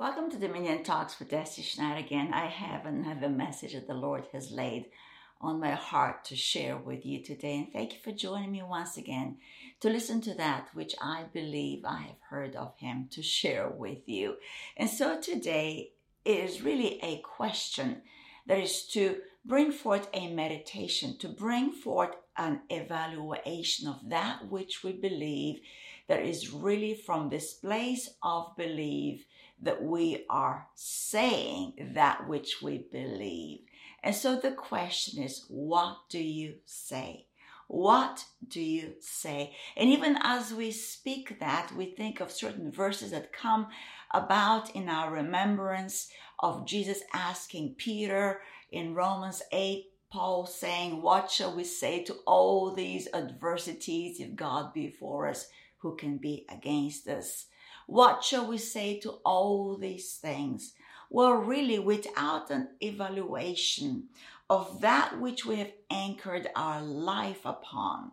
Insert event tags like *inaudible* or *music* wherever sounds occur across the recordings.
Welcome to Dominion Talks with Deci Schneider again. I have another message that the Lord has laid on my heart to share with you today. And thank you for joining me once again to listen to that which I believe I have heard of Him to share with you. And so today is really a question that is to bring forth a meditation, to bring forth an evaluation of that which we believe that is really from this place of belief that we are saying that which we believe. And so the question is, what do you say? What do you say? And even as we speak that, we think of certain verses that come about in our remembrance of Jesus asking Peter in Romans 8, Paul saying, What shall we say to all these adversities if God be for us? Who can be against us? What shall we say to all these things? Well, really, without an evaluation of that which we have anchored our life upon,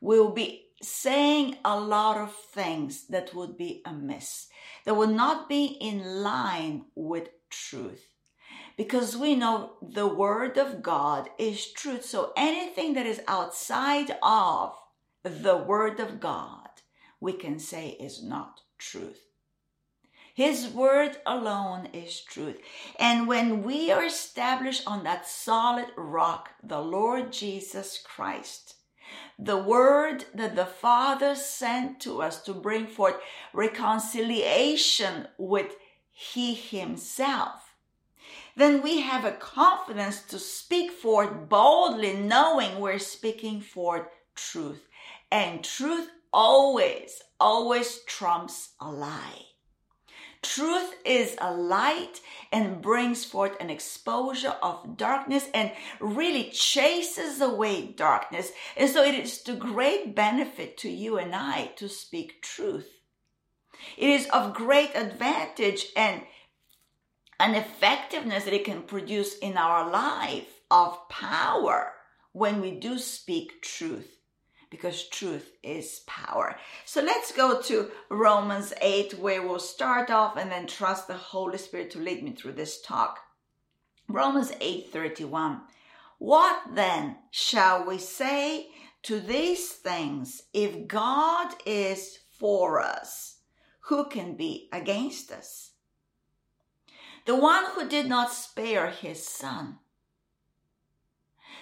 we'll be saying a lot of things that would be amiss, that would not be in line with truth. Because we know the Word of God is truth. So anything that is outside of the Word of God, we can say is not truth. His word alone is truth. And when we are established on that solid rock, the Lord Jesus Christ, the word that the Father sent to us to bring forth reconciliation with He Himself, then we have a confidence to speak forth boldly, knowing we're speaking forth truth. And truth always, always trumps a lie. Truth is a light and brings forth an exposure of darkness and really chases away darkness. And so it is to great benefit to you and I to speak truth. It is of great advantage and an effectiveness that it can produce in our life of power when we do speak truth because truth is power. So let's go to Romans 8, where we'll start off and then trust the Holy Spirit to lead me through this talk. Romans 8 31. What then shall we say to these things? If God is for us, who can be against us? The one who did not spare his son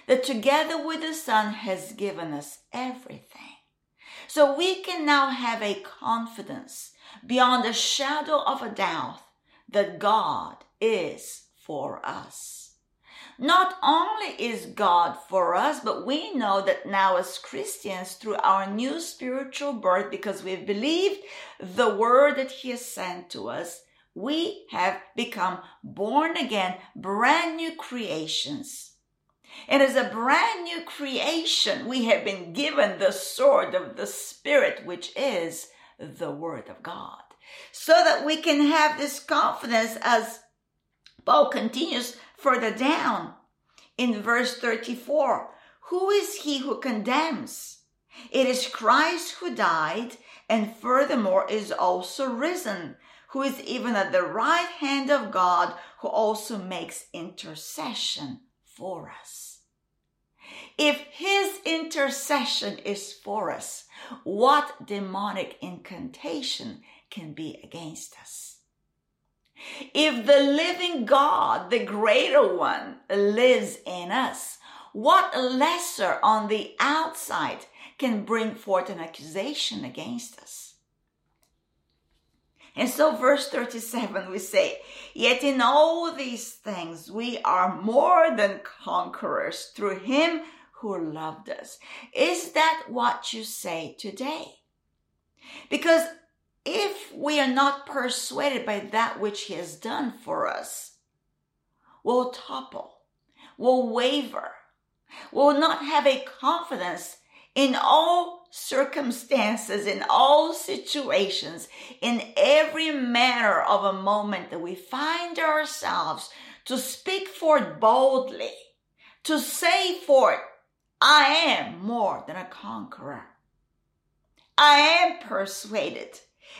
that together with the Son has given us everything. So we can now have a confidence beyond a shadow of a doubt that God is for us. Not only is God for us, but we know that now as Christians, through our new spiritual birth, because we've believed the word that He has sent to us, we have become born again, brand new creations and as a brand new creation, we have been given the sword of the Spirit, which is the Word of God. So that we can have this confidence as Paul continues further down in verse 34. Who is he who condemns? It is Christ who died and furthermore is also risen, who is even at the right hand of God, who also makes intercession for us. If his intercession is for us, what demonic incantation can be against us? If the living God, the greater one, lives in us, what lesser on the outside can bring forth an accusation against us? And so, verse 37, we say, Yet in all these things we are more than conquerors through him who loved us. Is that what you say today? Because if we are not persuaded by that which he has done for us, we'll topple, we'll waver, we'll not have a confidence in all circumstances, in all situations, in every manner of a moment that we find ourselves to speak forth boldly, to say forth, I am more than a conqueror. I am persuaded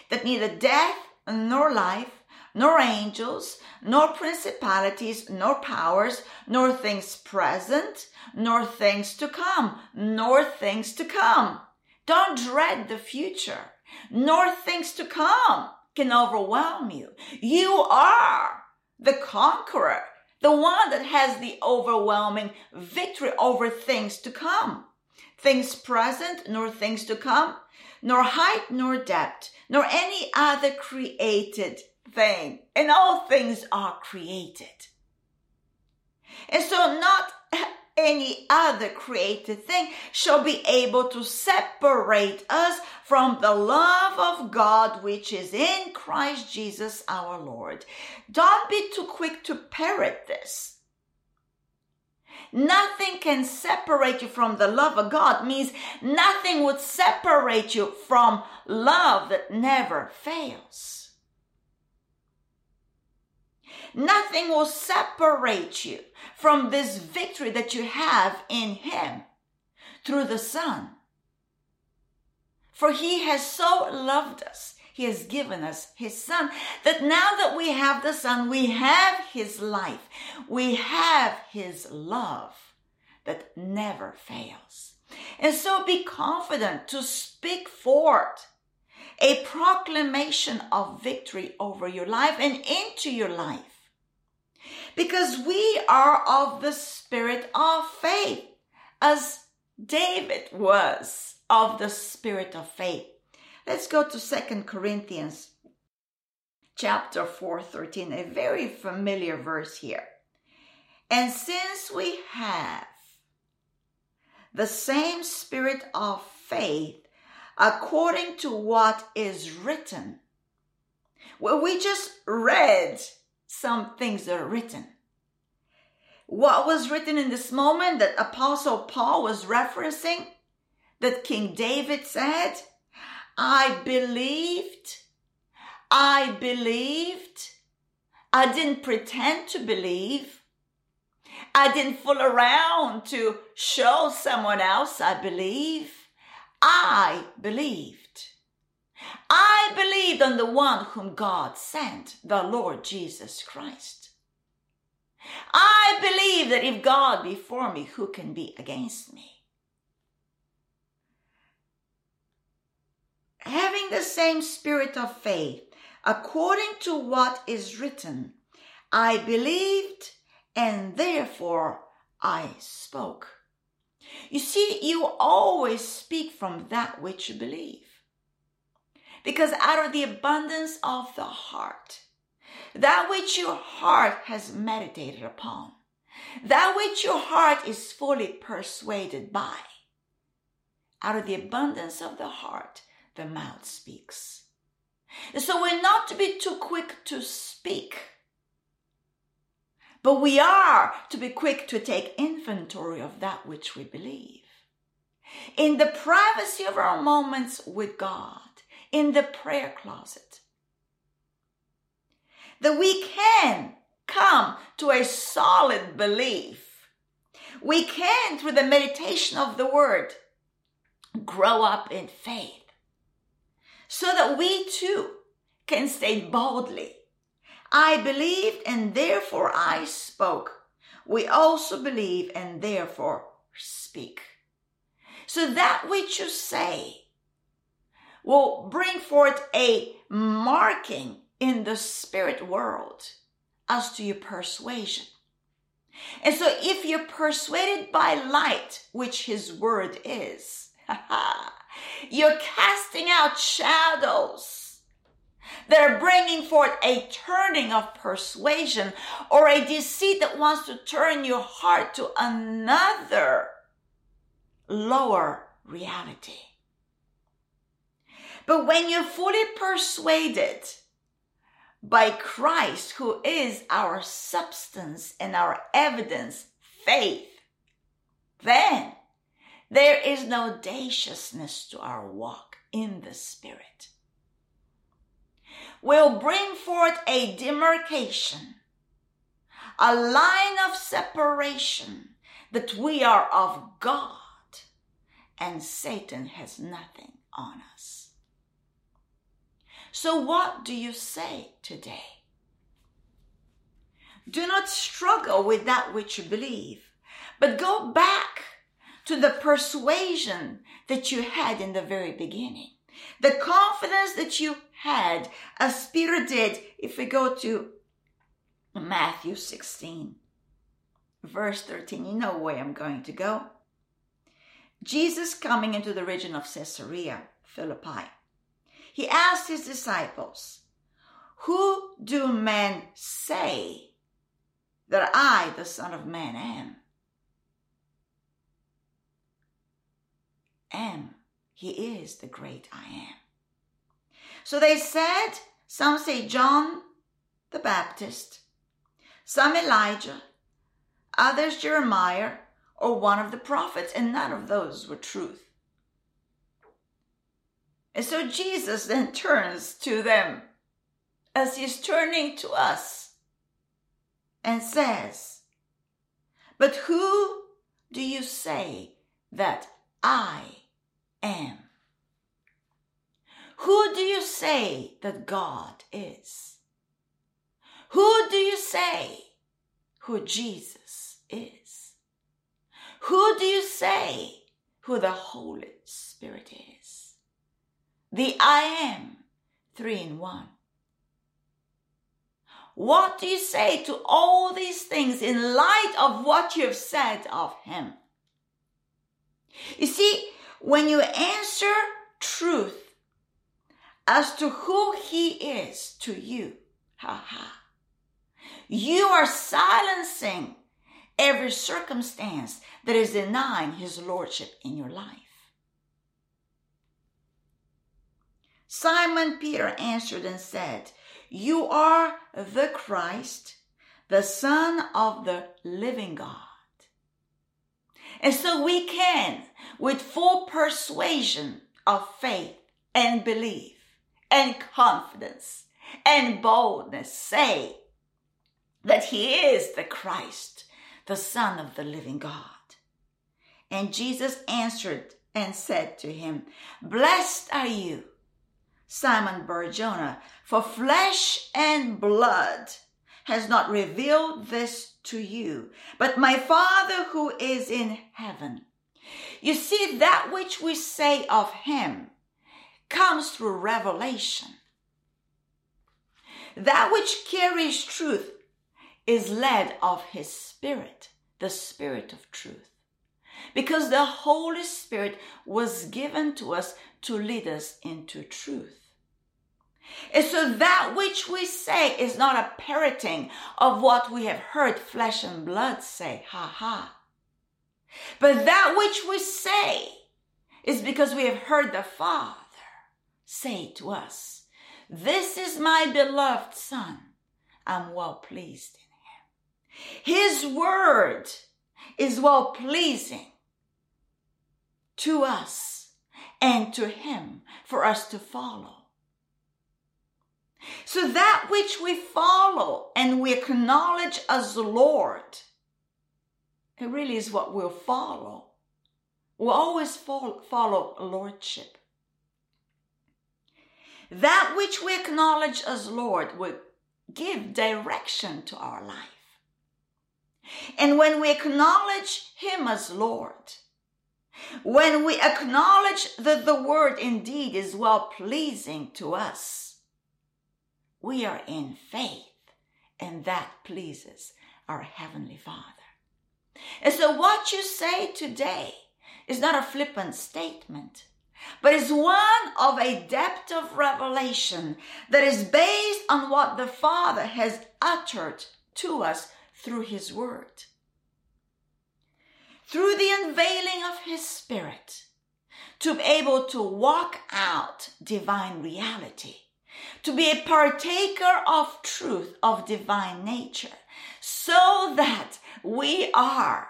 that neither death nor life, nor angels, nor principalities, nor powers, nor things present, nor things to come, nor things to come. Don't dread the future, nor things to come can overwhelm you. You are the conqueror, the one that has the overwhelming victory over things to come. Things present, nor things to come, nor height, nor depth, nor any other created thing. And all things are created. And so not any other created thing shall be able to separate us from the love of God which is in Christ Jesus our Lord. Don't be too quick to parrot this. Nothing can separate you from the love of God means nothing would separate you from love that never fails. Nothing will separate you from this victory that you have in Him through the Son. For He has so loved us. He has given us His Son that now that we have the Son, we have His life. We have His love that never fails. And so be confident to speak forth a proclamation of victory over your life and into your life because we are of the spirit of faith, as David was of the spirit of faith. Let's go to Second Corinthians chapter 4 13, a very familiar verse here. And since we have the same spirit of faith, according to what is written, well, we just read some things that are written. What was written in this moment that Apostle Paul was referencing, that King David said, I believed, I believed, I didn't pretend to believe. I didn't fool around to show someone else I believe. I believed. I believed on the one whom God sent, the Lord Jesus Christ. I believe that if God be for me, who can be against me? Having the same spirit of faith, according to what is written, I believed and therefore I spoke. You see, you always speak from that which you believe. Because out of the abundance of the heart, that which your heart has meditated upon, that which your heart is fully persuaded by, out of the abundance of the heart, the mouth speaks. So we're not to be too quick to speak, but we are to be quick to take inventory of that which we believe. In the privacy of our moments with God, in the prayer closet. That we can come to a solid belief. We can, through the meditation of the word, grow up in faith so that we too can say boldly, I believed and therefore I spoke. We also believe and therefore speak. So that which you say will bring forth a marking in the spirit world as to your persuasion. And so if you're persuaded by light, which his word is, *laughs* you're casting out shadows that are bringing forth a turning of persuasion or a deceit that wants to turn your heart to another lower reality. But when you're fully persuaded by Christ, who is our substance and our evidence, faith, then there is no audaciousness to our walk in the Spirit. Will bring forth a demarcation, a line of separation that we are of God and Satan has nothing on us. So, what do you say today? do not struggle with that which you believe, but go back to the persuasion that you had in the very beginning. The confidence that you had, as Peter did, if we go to Matthew 16, verse 13, you know where I'm going to go. Jesus coming into the region of Caesarea Philippi, he asked his disciples, Who do men say that I, the Son of Man, am? Am. He is the great I am. So they said, some say John the Baptist, some Elijah, others Jeremiah, or one of the prophets, and none of those were truth. And so Jesus then *laughs* turns to them as he's turning to us and says, But who do you say that I am? Who do you say that God is? Who do you say who Jesus is? Who do you say who the Holy Spirit is? The I am, three in one. What do you say to all these things in light of what you have said of Him? You see, when you answer truth as to who He is to you, ha ha, you are silencing every circumstance that is denying His Lordship in your life. Simon Peter answered and said, You are the Christ, the Son of the living God. And so we can, with full persuasion of faith and belief and confidence and boldness, say that He is the Christ, the Son of the living God. And Jesus answered and said to him, Blessed are you, Simon Barjona, for flesh and blood has not revealed this to you, but my Father who is in heaven. You see, that which we say of him comes through revelation. That which carries truth is led of his spirit, the spirit of truth. Because the Holy Spirit was given to us to lead us into truth. And so that which we say is not a parroting of what we have heard flesh and blood say, ha ha. But that which we say is because we have heard the Father say to us, This is my beloved Son. I'm well pleased in him. His word is well pleasing to us and to him for us to follow. So that which we follow and we acknowledge as the Lord, it really is what we'll follow. We'll always follow Lordship. That which we acknowledge as Lord will give direction to our life. And when we acknowledge Him as Lord, when we acknowledge that the word indeed is well pleasing to us, we are in faith, and that pleases our Heavenly Father. And so, what you say today is not a flippant statement, but is one of a depth of revelation that is based on what the Father has uttered to us through His Word. Through the unveiling of His Spirit, to be able to walk out divine reality to be a partaker of truth of divine nature, so that we are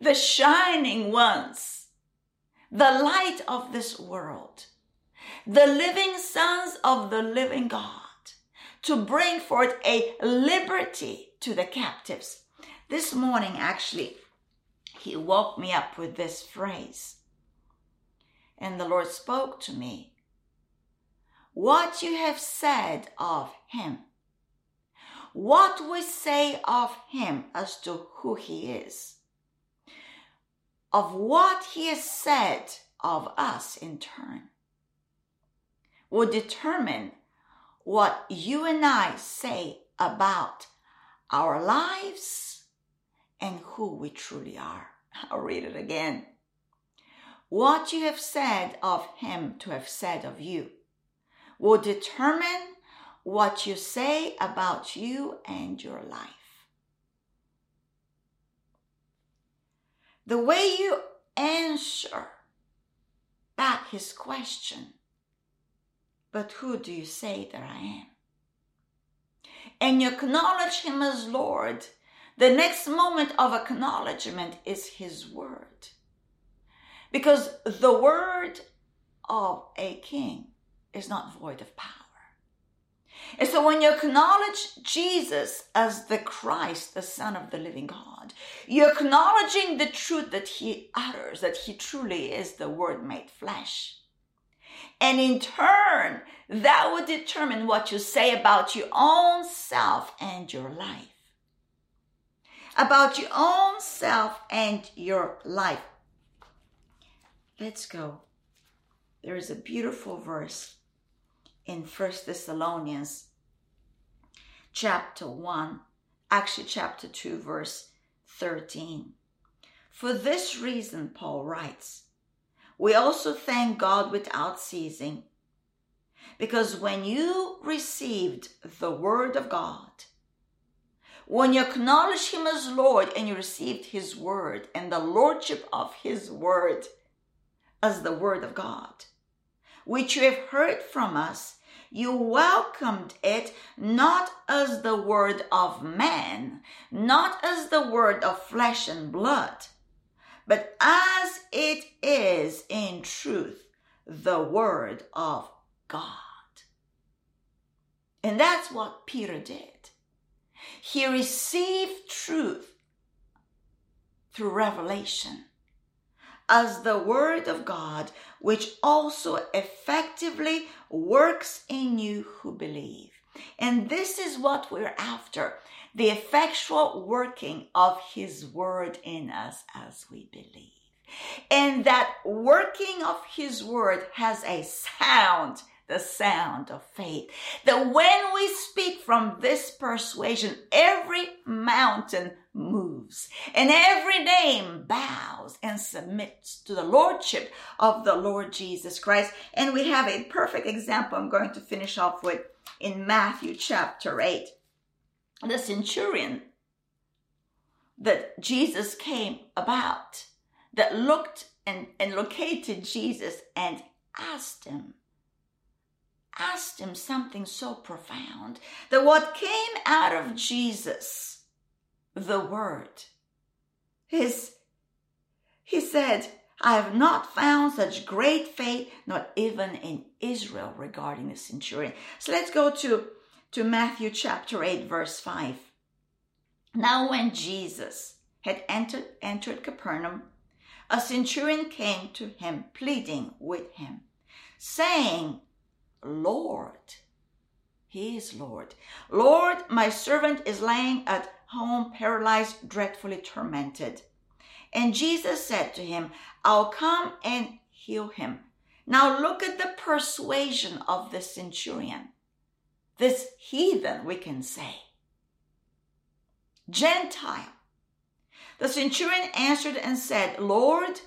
the shining ones, the light of this world, the living sons of the living God, to bring forth a liberty to the captives. This morning, actually, he woke me up with this phrase. And the Lord spoke to me what you have said of him, what we say of him as to who he is, of what he has said of us in turn, will determine what you and I say about our lives and who we truly are. *laughs* I'll read it again. What you have said of him to have said of you will determine what you say about you and your life. The way you answer back his question, but who do you say that I am? And you acknowledge him as Lord, the next moment of acknowledgement is his word. Because the word of a king is not void of power. And so when you acknowledge Jesus as the Christ, the Son of the living God, you're acknowledging the truth that he utters, that he truly is the Word made flesh. And in turn, that would determine what you say about your own self and your life. About your own self and your life. Let's go. There is a beautiful verse in First Thessalonians chapter 1, actually chapter 2, verse 13. For this reason, Paul writes, we also thank God without ceasing, because when you received the word of God, when you acknowledge Him as Lord and you received His word and the Lordship of His word as the word of God, which you have heard from us, you welcomed it not as the word of man, not as the word of flesh and blood, but as it is in truth the word of God. And that's what Peter did. He received truth through revelation as the Word of God, which also effectively works in you who believe. And this is what we're after the effectual working of His Word in us as we believe. And that working of His Word has a sound the sound of faith. That when we speak from this persuasion, every mountain moves and every name bows and submits to the lordship of the Lord Jesus Christ. And we have a perfect example I'm going to finish off with in Matthew chapter 8. The centurion that Jesus came about, that looked and, and located Jesus and asked him, asked him something so profound that what came out of Jesus, the word, his, he said, I have not found such great faith, not even in Israel regarding the centurion. So let's go to, to Matthew chapter 8, verse 5. Now when Jesus had entered, entered Capernaum, a centurion came to him pleading with him, saying, Lord. He is Lord. Lord, my servant is lying at home, paralyzed, dreadfully tormented. And Jesus said to him, I'll come and heal him. Now look at the persuasion of the centurion. This heathen, we can say. Gentile. The centurion answered and said, Lord,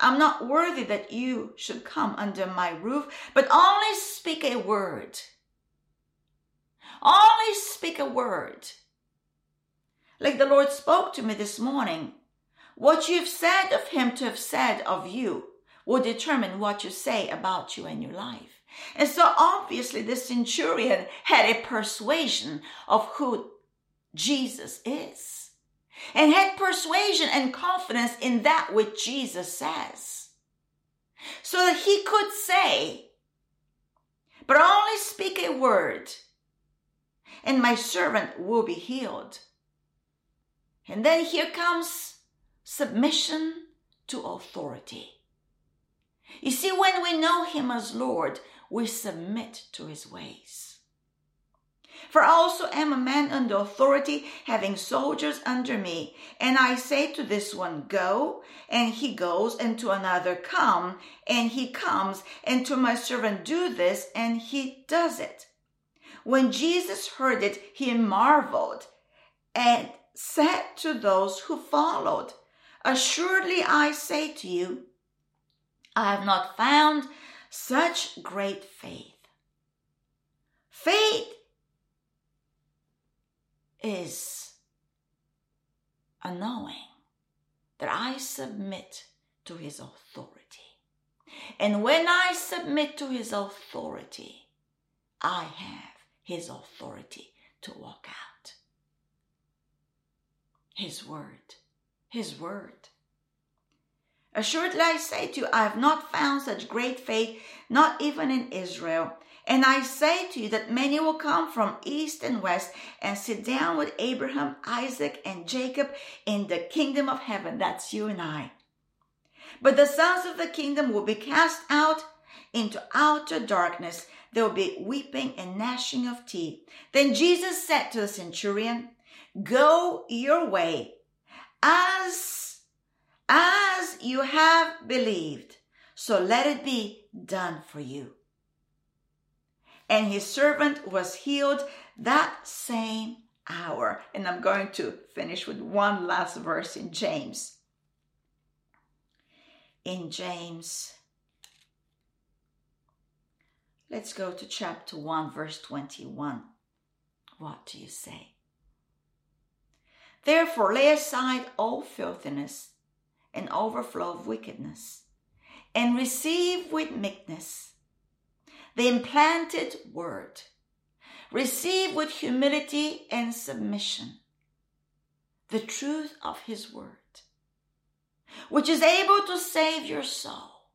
I'm not worthy that you should come under my roof, but only speak a word. Only speak a word. Like the Lord spoke to me this morning, what you've said of him to have said of you will determine what you say about you and your life. And so obviously the centurion had a persuasion of who Jesus is and had persuasion and confidence in that which Jesus says. So that he could say, but only speak a word, and my servant will be healed. And then here comes submission to authority. You see, when we know him as Lord, we submit to his ways. For I also am a man under authority, having soldiers under me. And I say to this one, Go, and he goes, and to another, Come, and he comes, and to my servant, Do this, and he does it. When Jesus heard it, he marveled and said to those who followed, Assuredly I say to you, I have not found such great faith. Faith is a knowing that I submit to his authority. And when I submit to his authority, I have his authority to walk out. His word, his word. Assuredly I say to you, I have not found such great faith, not even in Israel. And I say to you that many will come from east and west and sit down with Abraham, Isaac, and Jacob in the kingdom of heaven. That's you and I. But the sons of the kingdom will be cast out into outer darkness. There will be weeping and gnashing of teeth. Then Jesus said to the centurion, Go your way as, as you have believed. So let it be done for you and his servant was healed that same hour. And I'm going to finish with one last verse in James. In James, let's go to chapter 1, verse 21. What do you say? Therefore, lay aside all filthiness and overflow of wickedness, and receive with meekness the implanted word. Receive with humility and submission the truth of his word, which is able to save your soul.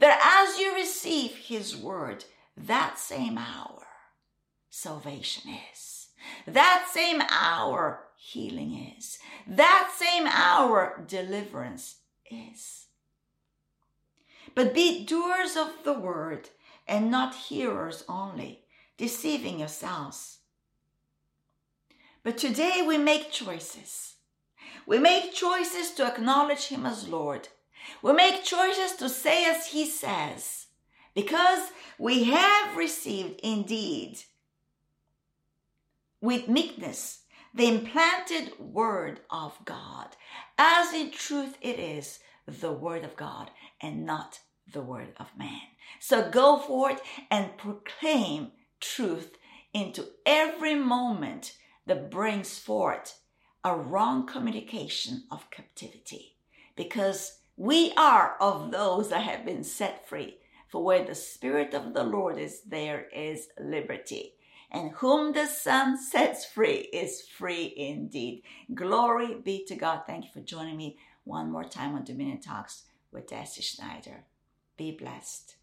That as you receive his word, that same hour, salvation is. That same hour, healing is. That same hour, deliverance is. But be doers of the word and not hearers only, deceiving yourselves. But today we make choices. We make choices to acknowledge Him as Lord. We make choices to say as He says, because we have received indeed with meekness the implanted Word of God, as in truth it is the Word of God and not the Word of man. So go forth and proclaim truth into every moment that brings forth a wrong communication of captivity. Because we are of those that have been set free. For where the Spirit of the Lord is, there is liberty. And whom the Son sets free is free indeed. Glory be to God. Thank you for joining me one more time on Dominion Talks with Deci Schneider. Be blessed.